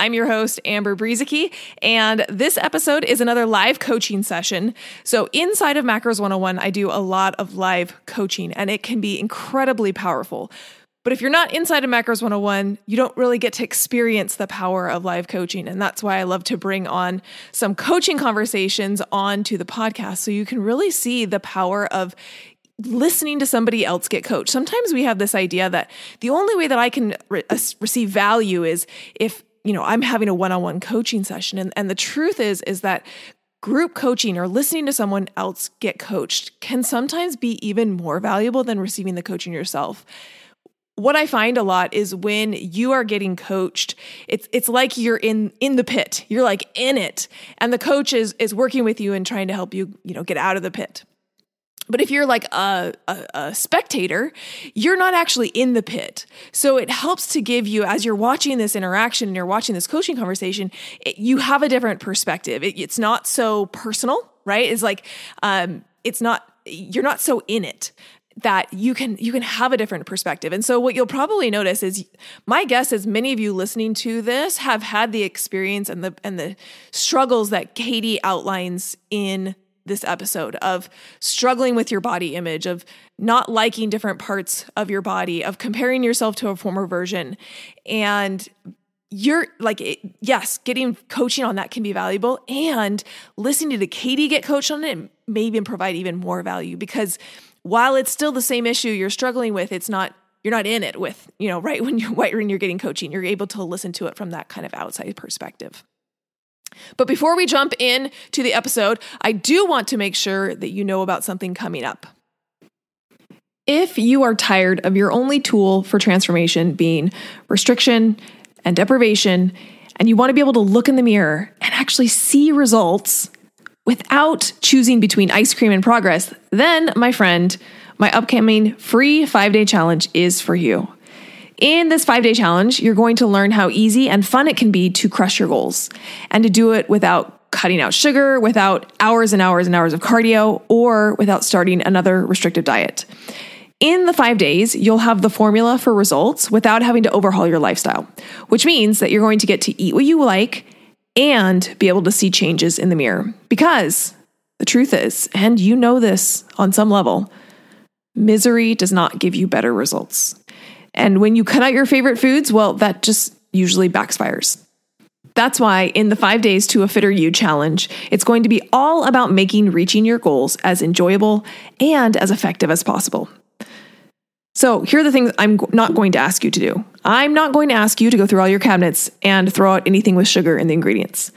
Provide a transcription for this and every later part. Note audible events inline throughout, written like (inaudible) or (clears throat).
I'm your host, Amber Brueseke, and this episode is another live coaching session. So, inside of Macros 101, I do a lot of live coaching, and it can be incredibly powerful. But if you're not inside of Macros 101, you don't really get to experience the power of live coaching. And that's why I love to bring on some coaching conversations onto the podcast so you can really see the power of listening to somebody else get coached. Sometimes we have this idea that the only way that I can re- uh, receive value is if you know i'm having a one-on-one coaching session and, and the truth is is that group coaching or listening to someone else get coached can sometimes be even more valuable than receiving the coaching yourself what I find a lot is when you are getting coached, it's it's like you're in in the pit. You're like in it, and the coach is is working with you and trying to help you, you know, get out of the pit. But if you're like a, a, a, spectator, you're not actually in the pit. So it helps to give you, as you're watching this interaction and you're watching this coaching conversation, it, you have a different perspective. It, it's not so personal, right? It's like, um, it's not, you're not so in it that you can you can have a different perspective. And so what you'll probably notice is my guess is many of you listening to this have had the experience and the and the struggles that Katie outlines in this episode of struggling with your body image, of not liking different parts of your body, of comparing yourself to a former version. And you're like, it, yes, getting coaching on that can be valuable. And listening to Katie get coached on it may even provide even more value because while it's still the same issue you're struggling with, it's not you're not in it with, you know, right when you're (laughs) right when you're getting coaching, you're able to listen to it from that kind of outside perspective. But before we jump in to the episode, I do want to make sure that you know about something coming up. If you are tired of your only tool for transformation being restriction and deprivation, and you want to be able to look in the mirror and actually see results without choosing between ice cream and progress, then, my friend, my upcoming free five day challenge is for you. In this five day challenge, you're going to learn how easy and fun it can be to crush your goals and to do it without cutting out sugar, without hours and hours and hours of cardio, or without starting another restrictive diet. In the five days, you'll have the formula for results without having to overhaul your lifestyle, which means that you're going to get to eat what you like and be able to see changes in the mirror. Because the truth is, and you know this on some level, misery does not give you better results. And when you cut out your favorite foods, well, that just usually backfires. That's why in the five days to a fitter you challenge, it's going to be all about making reaching your goals as enjoyable and as effective as possible. So, here are the things I'm not going to ask you to do. I'm not going to ask you to go through all your cabinets and throw out anything with sugar in the ingredients.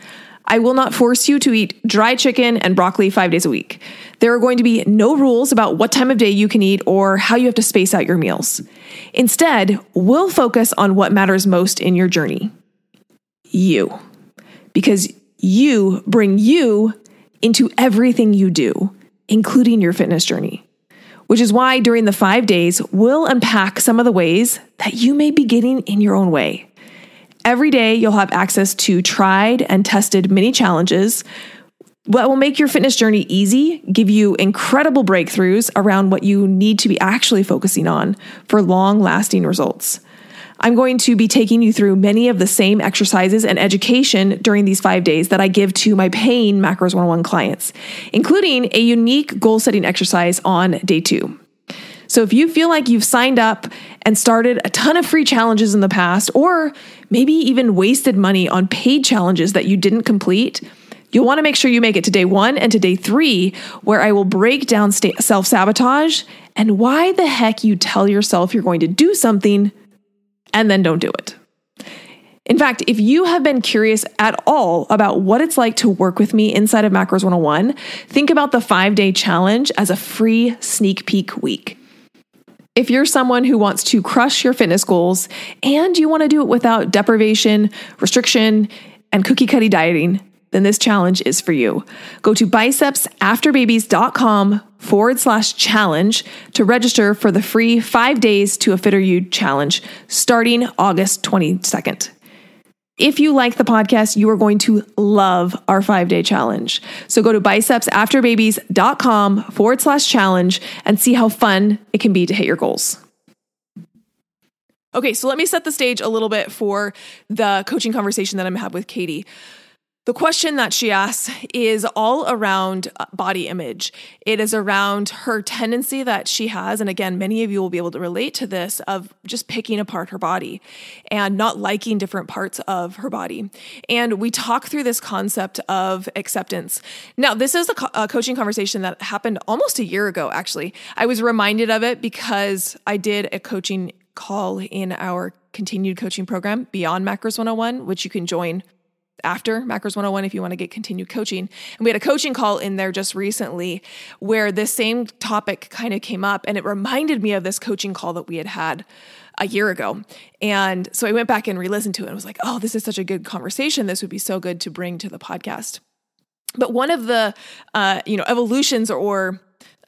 I will not force you to eat dry chicken and broccoli five days a week. There are going to be no rules about what time of day you can eat or how you have to space out your meals. Instead, we'll focus on what matters most in your journey you. Because you bring you into everything you do, including your fitness journey. Which is why during the five days, we'll unpack some of the ways that you may be getting in your own way. Every day, you'll have access to tried and tested mini challenges that will make your fitness journey easy, give you incredible breakthroughs around what you need to be actually focusing on for long lasting results. I'm going to be taking you through many of the same exercises and education during these five days that I give to my paying Macros 101 clients, including a unique goal setting exercise on day two. So if you feel like you've signed up and started a ton of free challenges in the past, or maybe even wasted money on paid challenges that you didn't complete, You'll want to make sure you make it to day one and to day three, where I will break down self sabotage and why the heck you tell yourself you're going to do something and then don't do it. In fact, if you have been curious at all about what it's like to work with me inside of Macros 101, think about the five day challenge as a free sneak peek week. If you're someone who wants to crush your fitness goals and you want to do it without deprivation, restriction, and cookie cutty dieting, then this challenge is for you. Go to bicepsafterbabies.com forward slash challenge to register for the free five days to a fitter you challenge starting August 22nd. If you like the podcast, you are going to love our five day challenge. So go to bicepsafterbabies.com forward slash challenge and see how fun it can be to hit your goals. Okay, so let me set the stage a little bit for the coaching conversation that I'm having with Katie. The question that she asks is all around uh, body image. It is around her tendency that she has. And again, many of you will be able to relate to this of just picking apart her body and not liking different parts of her body. And we talk through this concept of acceptance. Now, this is a, co- a coaching conversation that happened almost a year ago, actually. I was reminded of it because I did a coaching call in our continued coaching program, Beyond Macros 101, which you can join after Macros 101 if you want to get continued coaching. And we had a coaching call in there just recently where this same topic kind of came up and it reminded me of this coaching call that we had had a year ago. And so I went back and re-listened to it and was like, "Oh, this is such a good conversation. This would be so good to bring to the podcast." But one of the uh, you know, evolutions or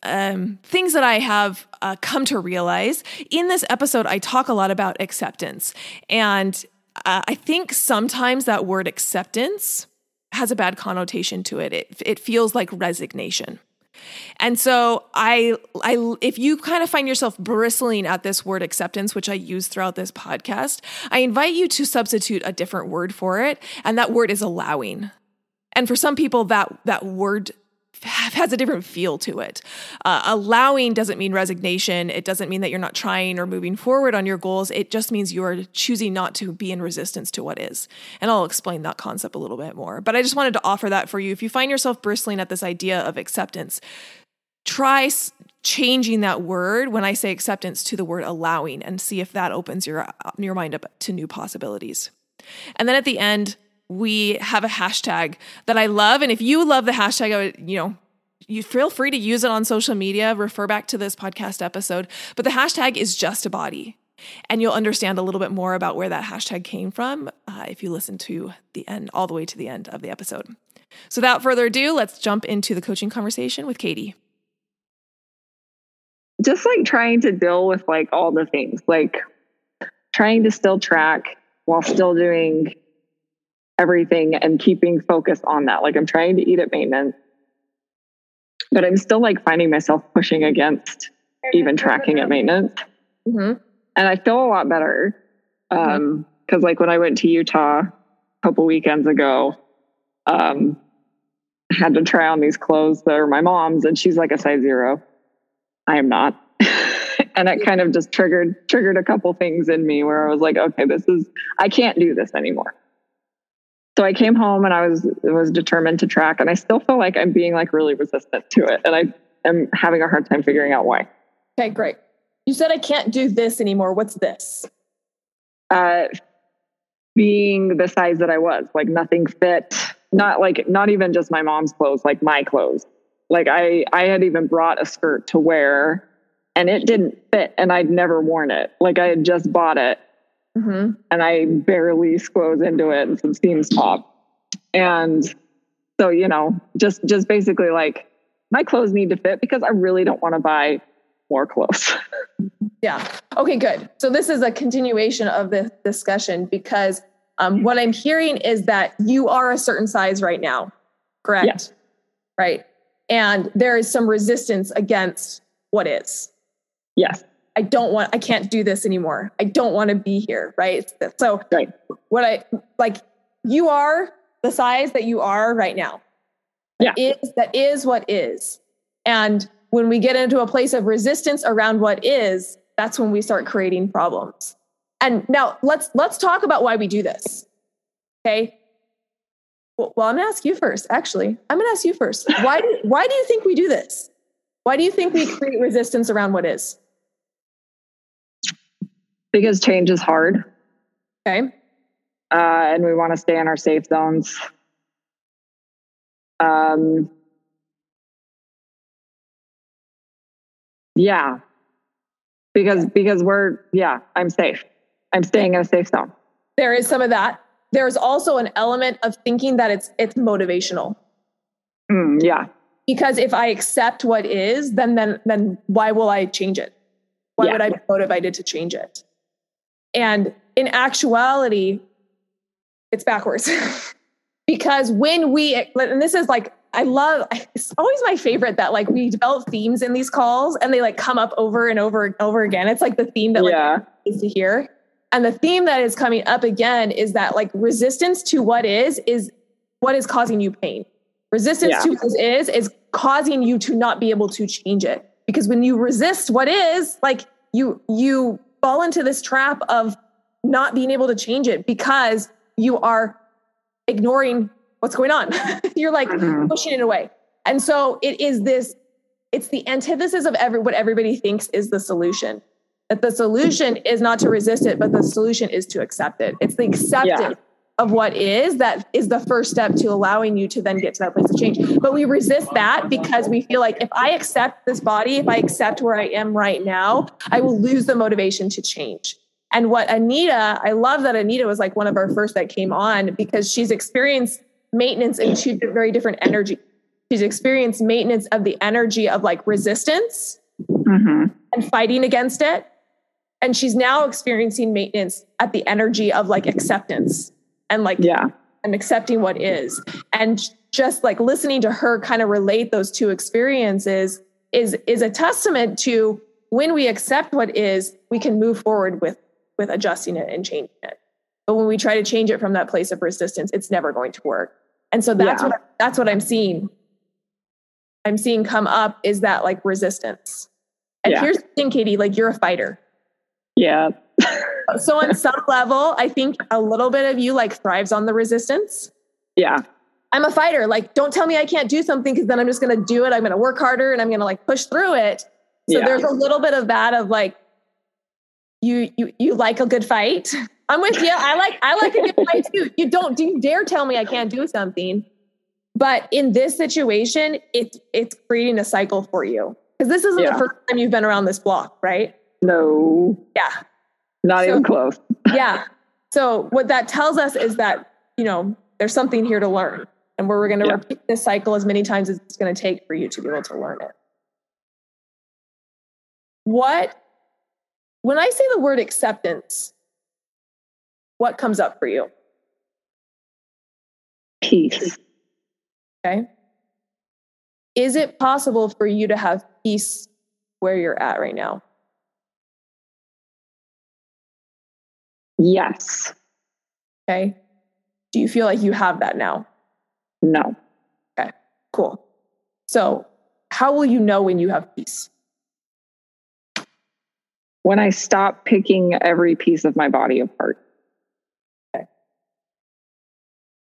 um, things that I have uh, come to realize in this episode, I talk a lot about acceptance. And uh, I think sometimes that word acceptance has a bad connotation to it. It, it feels like resignation. And so I I if you kind of find yourself bristling at this word acceptance which I use throughout this podcast, I invite you to substitute a different word for it and that word is allowing. And for some people that that word has a different feel to it. Uh, allowing doesn't mean resignation. It doesn't mean that you're not trying or moving forward on your goals. It just means you are choosing not to be in resistance to what is. And I'll explain that concept a little bit more. But I just wanted to offer that for you. If you find yourself bristling at this idea of acceptance, try changing that word when I say acceptance to the word allowing and see if that opens your, your mind up to new possibilities. And then at the end, we have a hashtag that I love. And if you love the hashtag, I would, you know, you feel free to use it on social media, refer back to this podcast episode. But the hashtag is just a body. And you'll understand a little bit more about where that hashtag came from uh, if you listen to the end, all the way to the end of the episode. So without further ado, let's jump into the coaching conversation with Katie. Just like trying to deal with like all the things, like trying to still track while still doing everything and keeping focus on that. Like I'm trying to eat at maintenance, but I'm still like finding myself pushing against even tracking at maintenance. Mm-hmm. And I feel a lot better. Um, because like when I went to Utah a couple weekends ago, um, I had to try on these clothes that are my mom's, and she's like a size zero. I am not. (laughs) and it kind of just triggered triggered a couple things in me where I was like, okay, this is I can't do this anymore so I came home and I was was determined to track, and I still feel like I'm being like really resistant to it, and I am having a hard time figuring out why. Okay, great. You said I can't do this anymore. What's this? Uh, being the size that I was, like nothing fit. Not like not even just my mom's clothes, like my clothes. Like I I had even brought a skirt to wear, and it didn't fit, and I'd never worn it. Like I had just bought it, Mm-hmm. And I barely squoze into it and some seams pop. And so, you know, just just basically like my clothes need to fit because I really don't want to buy more clothes. (laughs) yeah. Okay, good. So this is a continuation of this discussion because um, what I'm hearing is that you are a certain size right now, correct? Yes. Right. And there is some resistance against what is. Yes. I don't want, I can't do this anymore. I don't want to be here. Right. So, right. what I like, you are the size that you are right now. Yeah. Is, that is what is. And when we get into a place of resistance around what is, that's when we start creating problems. And now let's let's talk about why we do this. Okay? Well, well I'm going to ask you first. Actually, I'm going to ask you first. Why? Do, why do you think we do this? Why do you think we create resistance around what is? Because change is hard. Okay. Uh, and we want to stay in our safe zones. Um, yeah, because because we're yeah, I'm safe. I'm staying in a safe zone. There is some of that. There's also an element of thinking that it's it's motivational. Mm, yeah. Because if I accept what is, then then then why will I change it? Why yeah. would I be motivated to change it? And in actuality, it's backwards. (laughs) because when we and this is like I love it's always my favorite that like we develop themes in these calls and they like come up over and over and over again. It's like the theme that like yeah. needs to hear. And the theme that is coming up again is that like resistance to what is is what is causing you pain. Resistance yeah. to what is is causing you to not be able to change it. Because when you resist what is, like you you fall into this trap of not being able to change it because you are ignoring what's going on. (laughs) You're like mm-hmm. pushing it away. And so it is this, it's the antithesis of every what everybody thinks is the solution. That the solution is not to resist it, but the solution is to accept it. It's the acceptance yeah. Of what is that is the first step to allowing you to then get to that place of change. But we resist that because we feel like if I accept this body, if I accept where I am right now, I will lose the motivation to change. And what Anita, I love that Anita was like one of our first that came on because she's experienced maintenance in two very different energy. She's experienced maintenance of the energy of like resistance mm-hmm. and fighting against it. And she's now experiencing maintenance at the energy of like acceptance and like, yeah, and accepting what is. And just like listening to her kind of relate those two experiences is, is a testament to when we accept what is, we can move forward with, with adjusting it and changing it. But when we try to change it from that place of resistance, it's never going to work. And so that's yeah. what that's what I'm seeing. I'm seeing come up is that like resistance. And yeah. here's the thing, Katie, like you're a fighter. Yeah. So on some level, I think a little bit of you like thrives on the resistance. Yeah. I'm a fighter. Like, don't tell me I can't do something because then I'm just going to do it. I'm going to work harder and I'm going to like push through it. So yeah. there's a little bit of that of like, you you you like a good fight. (laughs) I'm with you. I like I like a good fight too. You don't do you dare tell me I can't do something. But in this situation, it's it's creating a cycle for you. Because this isn't yeah. the first time you've been around this block, right? No. Yeah. Not so, even close. (laughs) yeah. So what that tells us is that, you know, there's something here to learn. And where we're going to yeah. repeat this cycle as many times as it's going to take for you to be able to learn it. What when I say the word acceptance, what comes up for you? Peace. Okay. Is it possible for you to have peace where you're at right now? Yes. Okay. Do you feel like you have that now? No. Okay, cool. So, how will you know when you have peace? when I stop picking every piece of my body apart. Okay.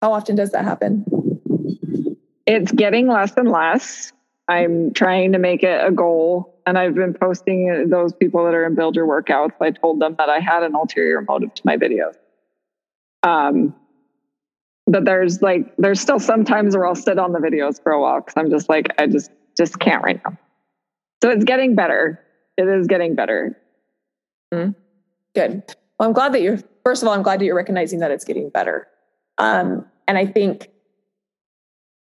How often does that happen? It's getting less and less. I'm trying to make it a goal. And I've been posting those people that are in build your workouts. I told them that I had an ulterior motive to my videos. Um, but there's like, there's still some times where I'll sit on the videos for a while because I'm just like, I just, just can't right now. So it's getting better. It is getting better. Mm-hmm. Good. Well, I'm glad that you're, first of all, I'm glad that you're recognizing that it's getting better. Um, and I think,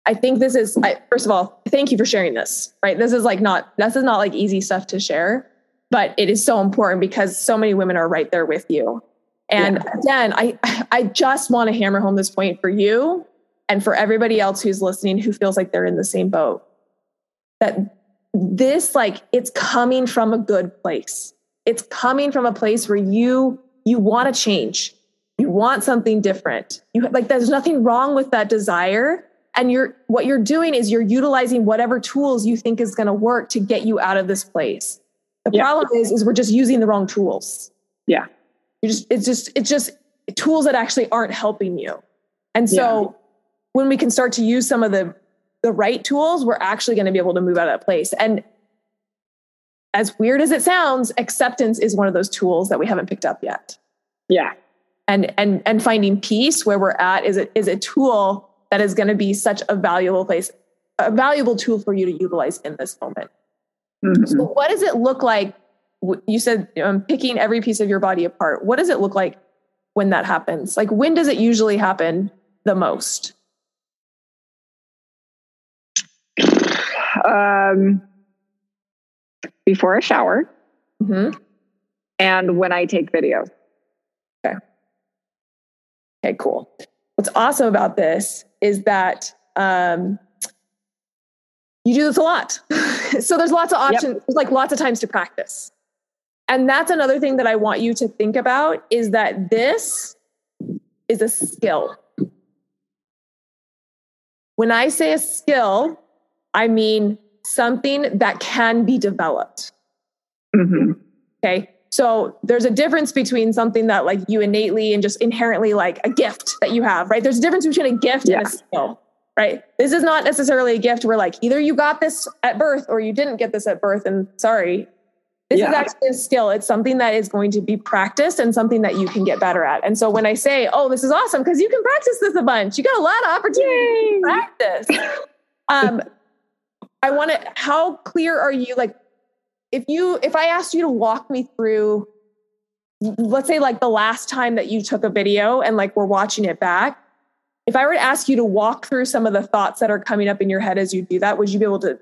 I think this is, I, first of all, thank you for sharing this, right? This is like not, this is not like easy stuff to share, but it is so important because so many women are right there with you. And yeah. again, I, I just want to hammer home this point for you and for everybody else who's listening who feels like they're in the same boat that this, like, it's coming from a good place it's coming from a place where you you want to change you want something different you like there's nothing wrong with that desire and you're what you're doing is you're utilizing whatever tools you think is going to work to get you out of this place the yeah. problem is is we're just using the wrong tools yeah you just it's just it's just tools that actually aren't helping you and so when we can start to use some of the the right tools, we're actually going to be able to move out of that place. And as weird as it sounds, acceptance is one of those tools that we haven't picked up yet. Yeah. And and and finding peace where we're at is a, is a tool that is going to be such a valuable place, a valuable tool for you to utilize in this moment. Mm-hmm. So what does it look like? You said um, picking every piece of your body apart. What does it look like when that happens? Like when does it usually happen the most? Um, before a shower mm-hmm. and when I take videos. Okay. Okay, cool. What's awesome about this is that um, you do this a lot. (laughs) so there's lots of options, yep. like lots of times to practice. And that's another thing that I want you to think about is that this is a skill. When I say a skill, I mean something that can be developed. Mm-hmm. Okay. So there's a difference between something that like you innately and just inherently like a gift that you have, right? There's a difference between a gift yeah. and a skill, right? This is not necessarily a gift where like either you got this at birth or you didn't get this at birth and sorry. This yeah. is actually a skill. It's something that is going to be practiced and something that you can get better at. And so when I say, oh, this is awesome, because you can practice this a bunch, you got a lot of opportunity to practice. um, I want to, how clear are you? Like, if you, if I asked you to walk me through, let's say like the last time that you took a video and like we're watching it back, if I were to ask you to walk through some of the thoughts that are coming up in your head as you do that, would you be able to,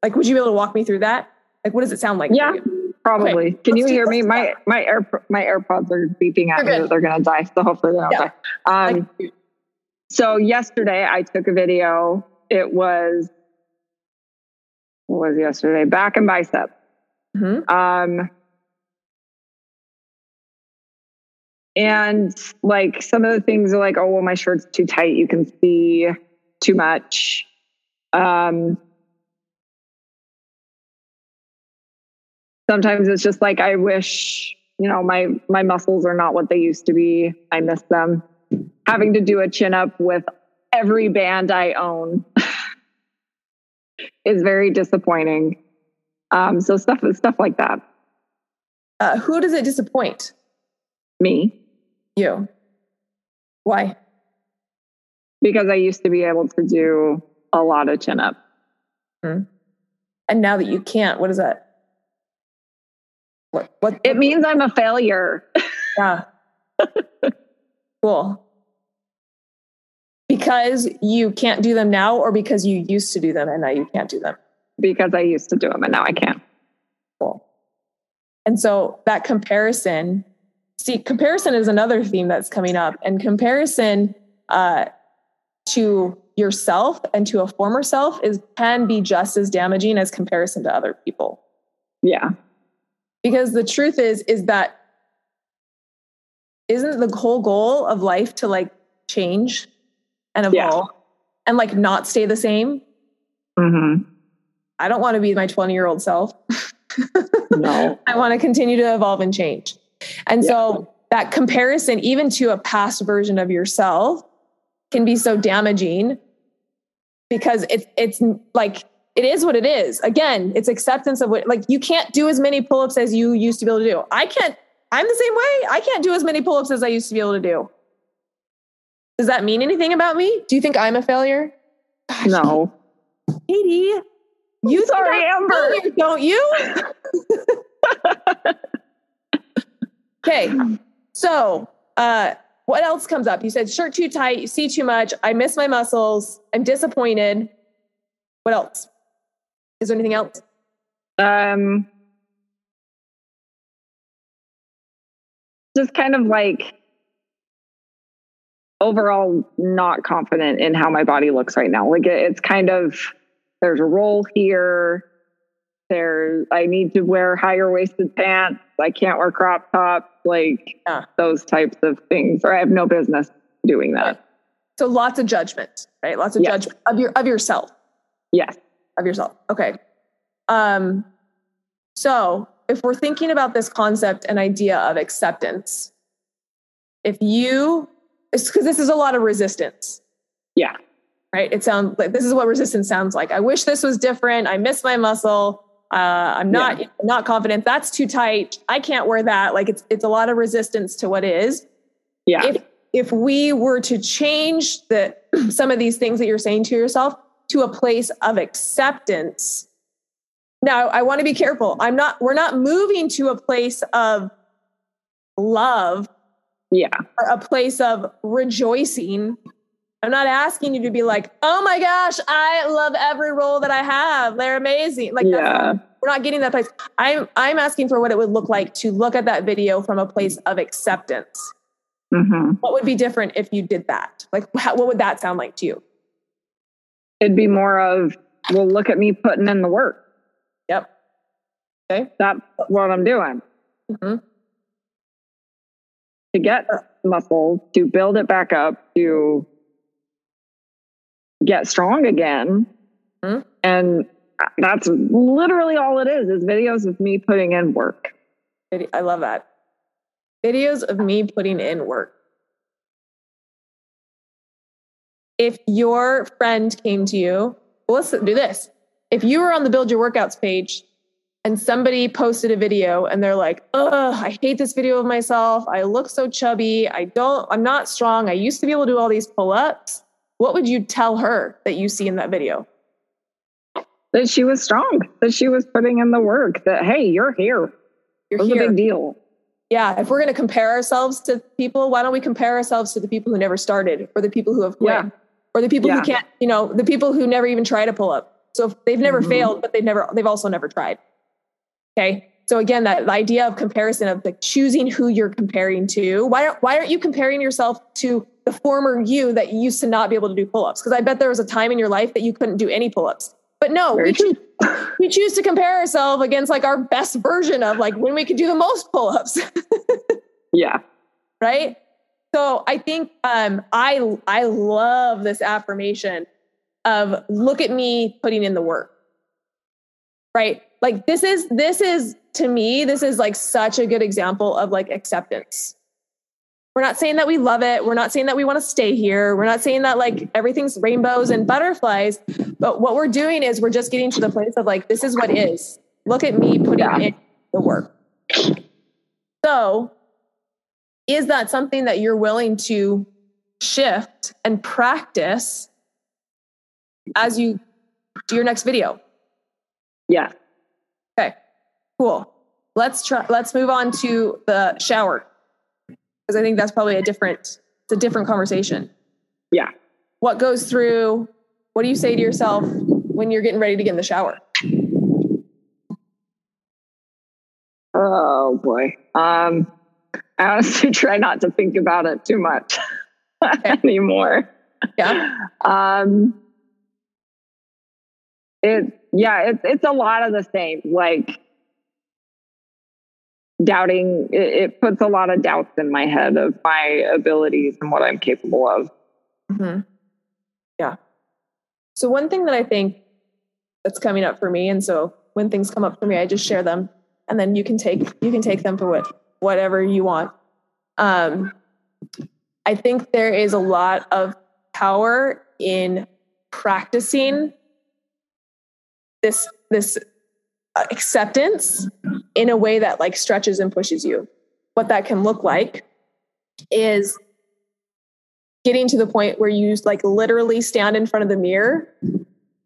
like, would you be able to walk me through that? Like, what does it sound like? Yeah, probably. Okay. Can you hear me? My my air my AirPods are beeping at me. They're gonna die. So hopefully they don't yeah. die. Um, so yesterday I took a video. It was what was yesterday? Back and bicep. Mm-hmm. Um, and like some of the things are like, oh, well, my shirt's too tight. You can see too much. Um, sometimes it's just like I wish, you know, my my muscles are not what they used to be. I miss them. Having to do a chin up with every band I own (laughs) is very disappointing. Um, so stuff stuff like that. Uh, who does it disappoint? Me. You. Why? Because I used to be able to do a lot of chin up. hmm And now that you can't, what is that? What, what, it means I'm a failure. (laughs) Yeah. cool because you can't do them now or because you used to do them and now you can't do them? Because I used to do them and now I can't. Cool. And so that comparison, see, comparison is another theme that's coming up, and comparison uh, to yourself and to a former self is can be just as damaging as comparison to other people. Yeah. Because the truth is, is that isn't the whole goal of life to like change and evolve yeah. and like not stay the same. Mm-hmm. I don't want to be my 20 year old self. (laughs) no. I want to continue to evolve and change. And yeah. so that comparison, even to a past version of yourself, can be so damaging because it's it's like it is what it is. Again, it's acceptance of what like you can't do as many pull-ups as you used to be able to do. I can't, I'm the same way. I can't do as many pull-ups as I used to be able to do. Does that mean anything about me? Do you think I'm a failure? Gosh, no. Katie, you sorry, Amber, don't you? (laughs) okay. So, uh, what else comes up? You said shirt too tight, you see too much, I miss my muscles, I'm disappointed. What else? Is there anything else? Um just kind of like overall not confident in how my body looks right now. Like it's kind of there's a roll here. There's I need to wear higher waisted pants. I can't wear crop tops. Like yeah. those types of things, or I have no business doing that. So lots of judgment, right? Lots of yes. judgment of your of yourself. Yes, of yourself. Okay. Um. So if we're thinking about this concept and idea of acceptance, if you because this is a lot of resistance. Yeah. Right? It sounds like this is what resistance sounds like. I wish this was different. I miss my muscle. Uh, I'm not yeah. not confident. That's too tight. I can't wear that. Like it's it's a lot of resistance to what is. Yeah. If if we were to change the (clears throat) some of these things that you're saying to yourself to a place of acceptance. Now, I want to be careful. I'm not we're not moving to a place of love. Yeah. Or a place of rejoicing I'm not asking you to be like, oh my gosh, I love every roll that I have. They're amazing. Like, yeah. we're not getting that place. I'm I'm asking for what it would look like to look at that video from a place of acceptance. Mm-hmm. What would be different if you did that? Like, how, what would that sound like to you? It'd be more of, well, look at me putting in the work. Yep. Okay. That's what I'm doing. Mm-hmm. To get muscle, to build it back up, to get strong again. Mm-hmm. And that's literally all it is, is videos of me putting in work. I love that. Videos of me putting in work. If your friend came to you, well, let's do this. If you were on the Build Your Workouts page and somebody posted a video and they're like, oh, I hate this video of myself. I look so chubby. I don't, I'm not strong. I used to be able to do all these pull ups what would you tell her that you see in that video? That she was strong, that she was putting in the work, that, hey, you're here. You're here. a big deal. Yeah. If we're going to compare ourselves to people, why don't we compare ourselves to the people who never started or the people who have quit yeah. or the people yeah. who can't, you know, the people who never even try to pull up. So if they've never mm-hmm. failed, but they've never, they've also never tried. Okay. So again, that idea of comparison of like choosing who you're comparing to. Why why aren't you comparing yourself to the former you that used to not be able to do pull-ups. Because i bet there was a time in your life that you couldn't do any pull-ups. But no we choose, we choose to compare ourselves against like our best version of like when we could do the most pull-ups. (laughs) Yeah. Right? So i think um i i love this affirmation of look at me putting in the work. Right? Like this is this is to me this is like such a good example of like acceptance we're not saying that we love it. We're not saying that we want to stay here. We're not saying that like everything's rainbows and butterflies. But what we're doing is we're just getting to the place of like, this is what is. Look at me putting yeah. in the work. So, is that something that you're willing to shift and practice as you do your next video? Yeah. Okay. Cool. Let's try let's move on to the shower because I think that's probably a different it's a different conversation. Yeah. What goes through what do you say to yourself when you're getting ready to get in the shower? Oh boy. Um I honestly (laughs) try not to think about it too much (laughs) okay. anymore. Yeah. Um it yeah, it's it's a lot of the same. Like doubting it, it, puts a lot of doubts in my head of my abilities and what i'm capable of. Mm-hmm. yeah. So one thing that i think that's coming up for me and so when things come up for me i just share them and then you can take you can take them for what whatever you want. Um i think there is a lot of power in practicing this this acceptance in a way that like stretches and pushes you. What that can look like is getting to the point where you like literally stand in front of the mirror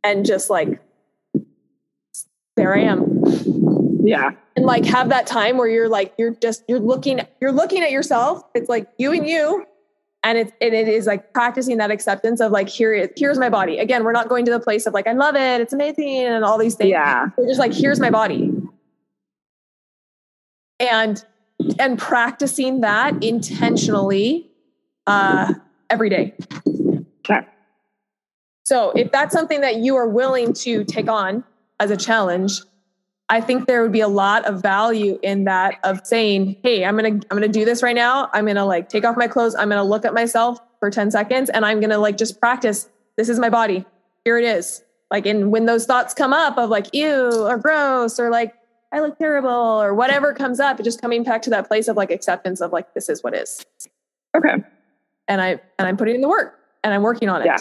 and just like there I am. Yeah. And like have that time where you're like you're just you're looking you're looking at yourself. It's like you and you and it's and it is like practicing that acceptance of like here here's my body. Again we're not going to the place of like i love it it's amazing and all these things. Yeah. We're just like here's my body. And and practicing that intentionally uh every day. Okay. So if that's something that you are willing to take on as a challenge I think there would be a lot of value in that of saying, "Hey, I'm going to I'm going to do this right now. I'm going to like take off my clothes. I'm going to look at myself for 10 seconds and I'm going to like just practice. This is my body. Here it is." Like and when those thoughts come up of like ew or gross or like I look terrible or whatever comes up, just coming back to that place of like acceptance of like this is what is. Okay. And I and I'm putting in the work and I'm working on it. Yeah.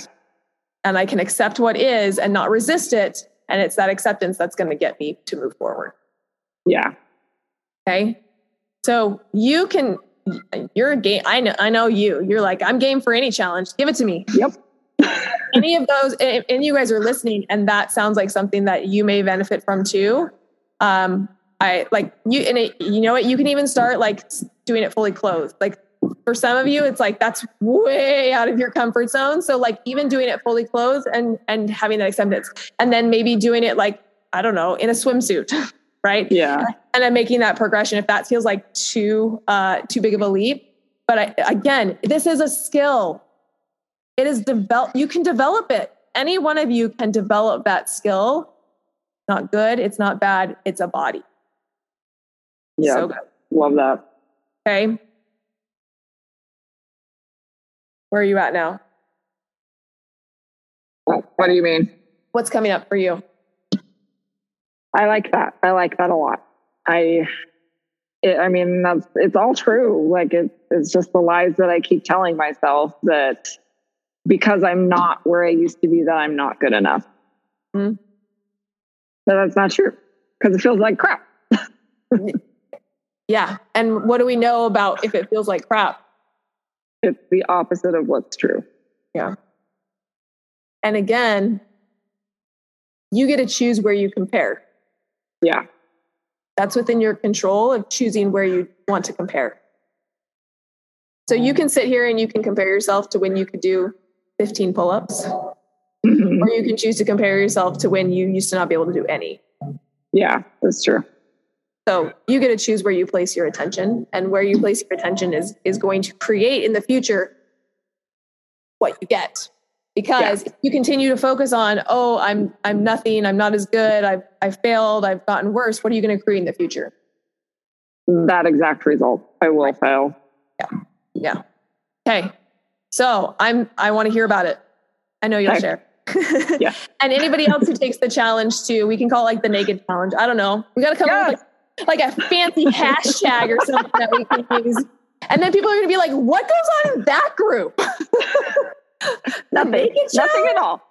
and I can accept what is and not resist it. And it's that acceptance that's going to get me to move forward. Yeah. Okay. So you can, you're a game. I know, I know you. You're like, I'm game for any challenge. Give it to me. Yep. (laughs) any of those, and you guys are listening, and that sounds like something that you may benefit from too. Um, I like you, and it, you know what? You can even start like doing it fully clothed. Like for some of you, it's like that's way out of your comfort zone. So like even doing it fully clothed and and having that acceptance, and then maybe doing it like I don't know in a swimsuit, (laughs) right? Yeah. And then making that progression if that feels like too uh, too big of a leap. But I, again, this is a skill. It is develop. You can develop it. Any one of you can develop that skill. Not good. It's not bad. It's a body. Yeah. So Love that. Okay. Where are you at now? What do you mean? What's coming up for you? I like that. I like that a lot. I, it, I mean, that's it's all true. Like it, it's just the lies that I keep telling myself that because I'm not where I used to be, that I'm not good enough. Mm-hmm. But that's not true because it feels like crap. (laughs) yeah. And what do we know about if it feels like crap? It's the opposite of what's true. Yeah. And again, you get to choose where you compare. Yeah. That's within your control of choosing where you want to compare. So you can sit here and you can compare yourself to when you could do 15 pull ups, mm-hmm. or you can choose to compare yourself to when you used to not be able to do any. Yeah, that's true. So you get to choose where you place your attention, and where you place your attention is is going to create in the future what you get. Because yeah. you continue to focus on, oh, I'm I'm nothing, I'm not as good, I've I've failed, I've gotten worse. What are you going to create in the future? That exact result. I will right. fail. Yeah. Yeah. Okay. So I'm I want to hear about it. I know you'll okay. share. yeah. (laughs) and anybody else who takes the challenge too, we can call it like the naked challenge. I don't know. We got to come up with like a fancy hashtag or something that we can use. And then people are going to be like, what goes on in that group? (laughs) nothing, nothing at all.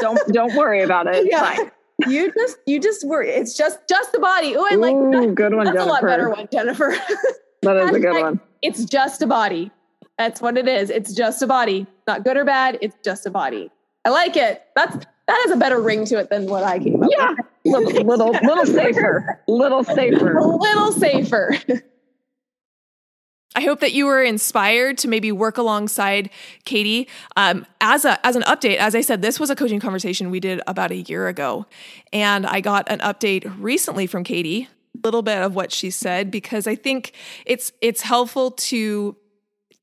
Don't, don't worry about it. It's yeah. fine. You just, you just worry. It's just, just the body. Oh, I like that. Good one, That's Jennifer. a lot better one, Jennifer. (laughs) that is a good one. It's just a body. That's what it is. It's just a body. Not good or bad. It's just a body. I like it. That's that has a better ring to it than what I came up yeah. with. Little, (laughs) little, little safer. Little safer. A little safer. I hope that you were inspired to maybe work alongside Katie. Um, as a as an update, as I said, this was a coaching conversation we did about a year ago, and I got an update recently from Katie, a little bit of what she said because I think it's it's helpful to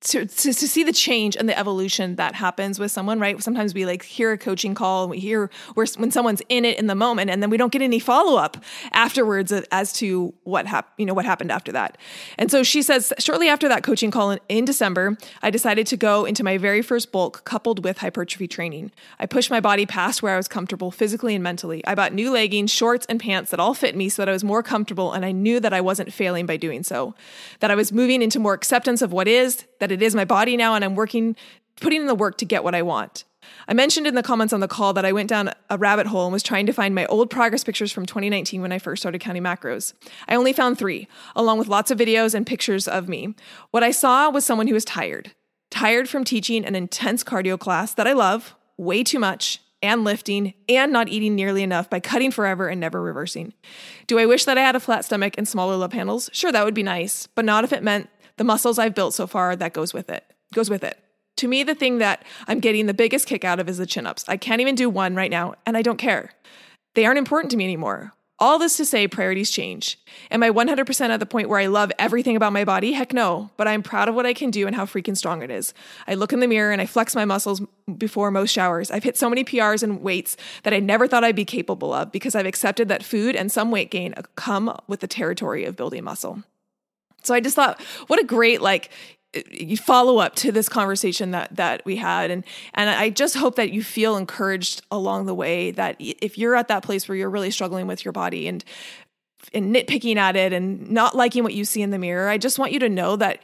to, to, to see the change and the evolution that happens with someone, right? Sometimes we like hear a coaching call and we hear when someone's in it in the moment, and then we don't get any follow up afterwards as to what happened, you know, what happened after that. And so she says, shortly after that coaching call in, in December, I decided to go into my very first bulk coupled with hypertrophy training. I pushed my body past where I was comfortable physically and mentally. I bought new leggings, shorts, and pants that all fit me so that I was more comfortable, and I knew that I wasn't failing by doing so. That I was moving into more acceptance of what is, that it is my body now and I'm working, putting in the work to get what I want. I mentioned in the comments on the call that I went down a rabbit hole and was trying to find my old progress pictures from 2019 when I first started counting macros. I only found three, along with lots of videos and pictures of me. What I saw was someone who was tired, tired from teaching an intense cardio class that I love way too much and lifting and not eating nearly enough by cutting forever and never reversing. Do I wish that I had a flat stomach and smaller love handles? Sure, that would be nice, but not if it meant the muscles I've built so far that goes with it. Goes with it. To me, the thing that I'm getting the biggest kick out of is the chin ups. I can't even do one right now, and I don't care. They aren't important to me anymore. All this to say, priorities change. Am I 100% at the point where I love everything about my body? Heck no, but I'm proud of what I can do and how freaking strong it is. I look in the mirror and I flex my muscles before most showers. I've hit so many PRs and weights that I never thought I'd be capable of because I've accepted that food and some weight gain come with the territory of building muscle. So I just thought, what a great like follow up to this conversation that that we had and and I just hope that you feel encouraged along the way that if you're at that place where you're really struggling with your body and and nitpicking at it and not liking what you see in the mirror I just want you to know that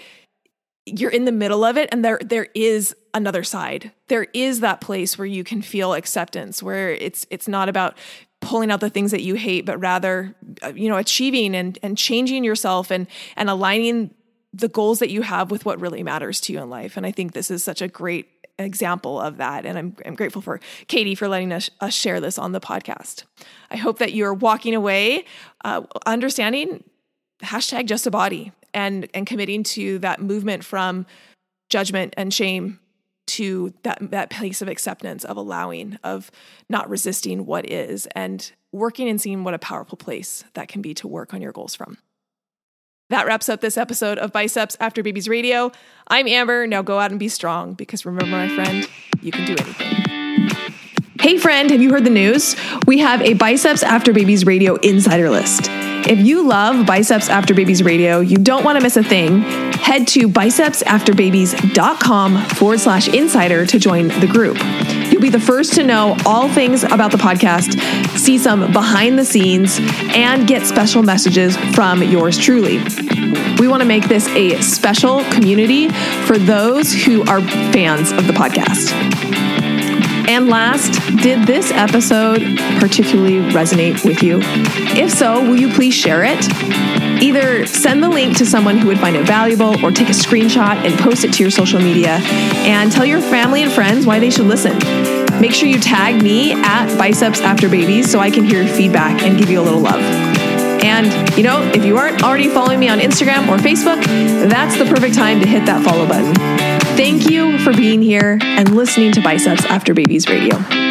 you're in the middle of it and there there is another side. There is that place where you can feel acceptance where it's it's not about pulling out the things that you hate but rather uh, you know achieving and and changing yourself and and aligning the goals that you have with what really matters to you in life. And I think this is such a great example of that. And I'm, I'm grateful for Katie for letting us, us share this on the podcast. I hope that you're walking away uh, understanding hashtag just a body and and committing to that movement from judgment and shame to that that place of acceptance of allowing of not resisting what is and working and seeing what a powerful place that can be to work on your goals from. That wraps up this episode of biceps after babies radio. I'm amber. Now go out and be strong because remember my friend you can do anything. Hey friend have you heard the news? We have a biceps after babies radio insider list. If you love Biceps After Babies Radio, you don't want to miss a thing, head to bicepsafterbabies.com forward slash insider to join the group. You'll be the first to know all things about the podcast, see some behind the scenes, and get special messages from yours truly. We want to make this a special community for those who are fans of the podcast. And last, did this episode particularly resonate with you? If so, will you please share it? Either send the link to someone who would find it valuable or take a screenshot and post it to your social media and tell your family and friends why they should listen. Make sure you tag me at Biceps After Babies so I can hear your feedback and give you a little love. And, you know, if you aren't already following me on Instagram or Facebook, that's the perfect time to hit that follow button. Thank you for being here and listening to Biceps After Babies Radio.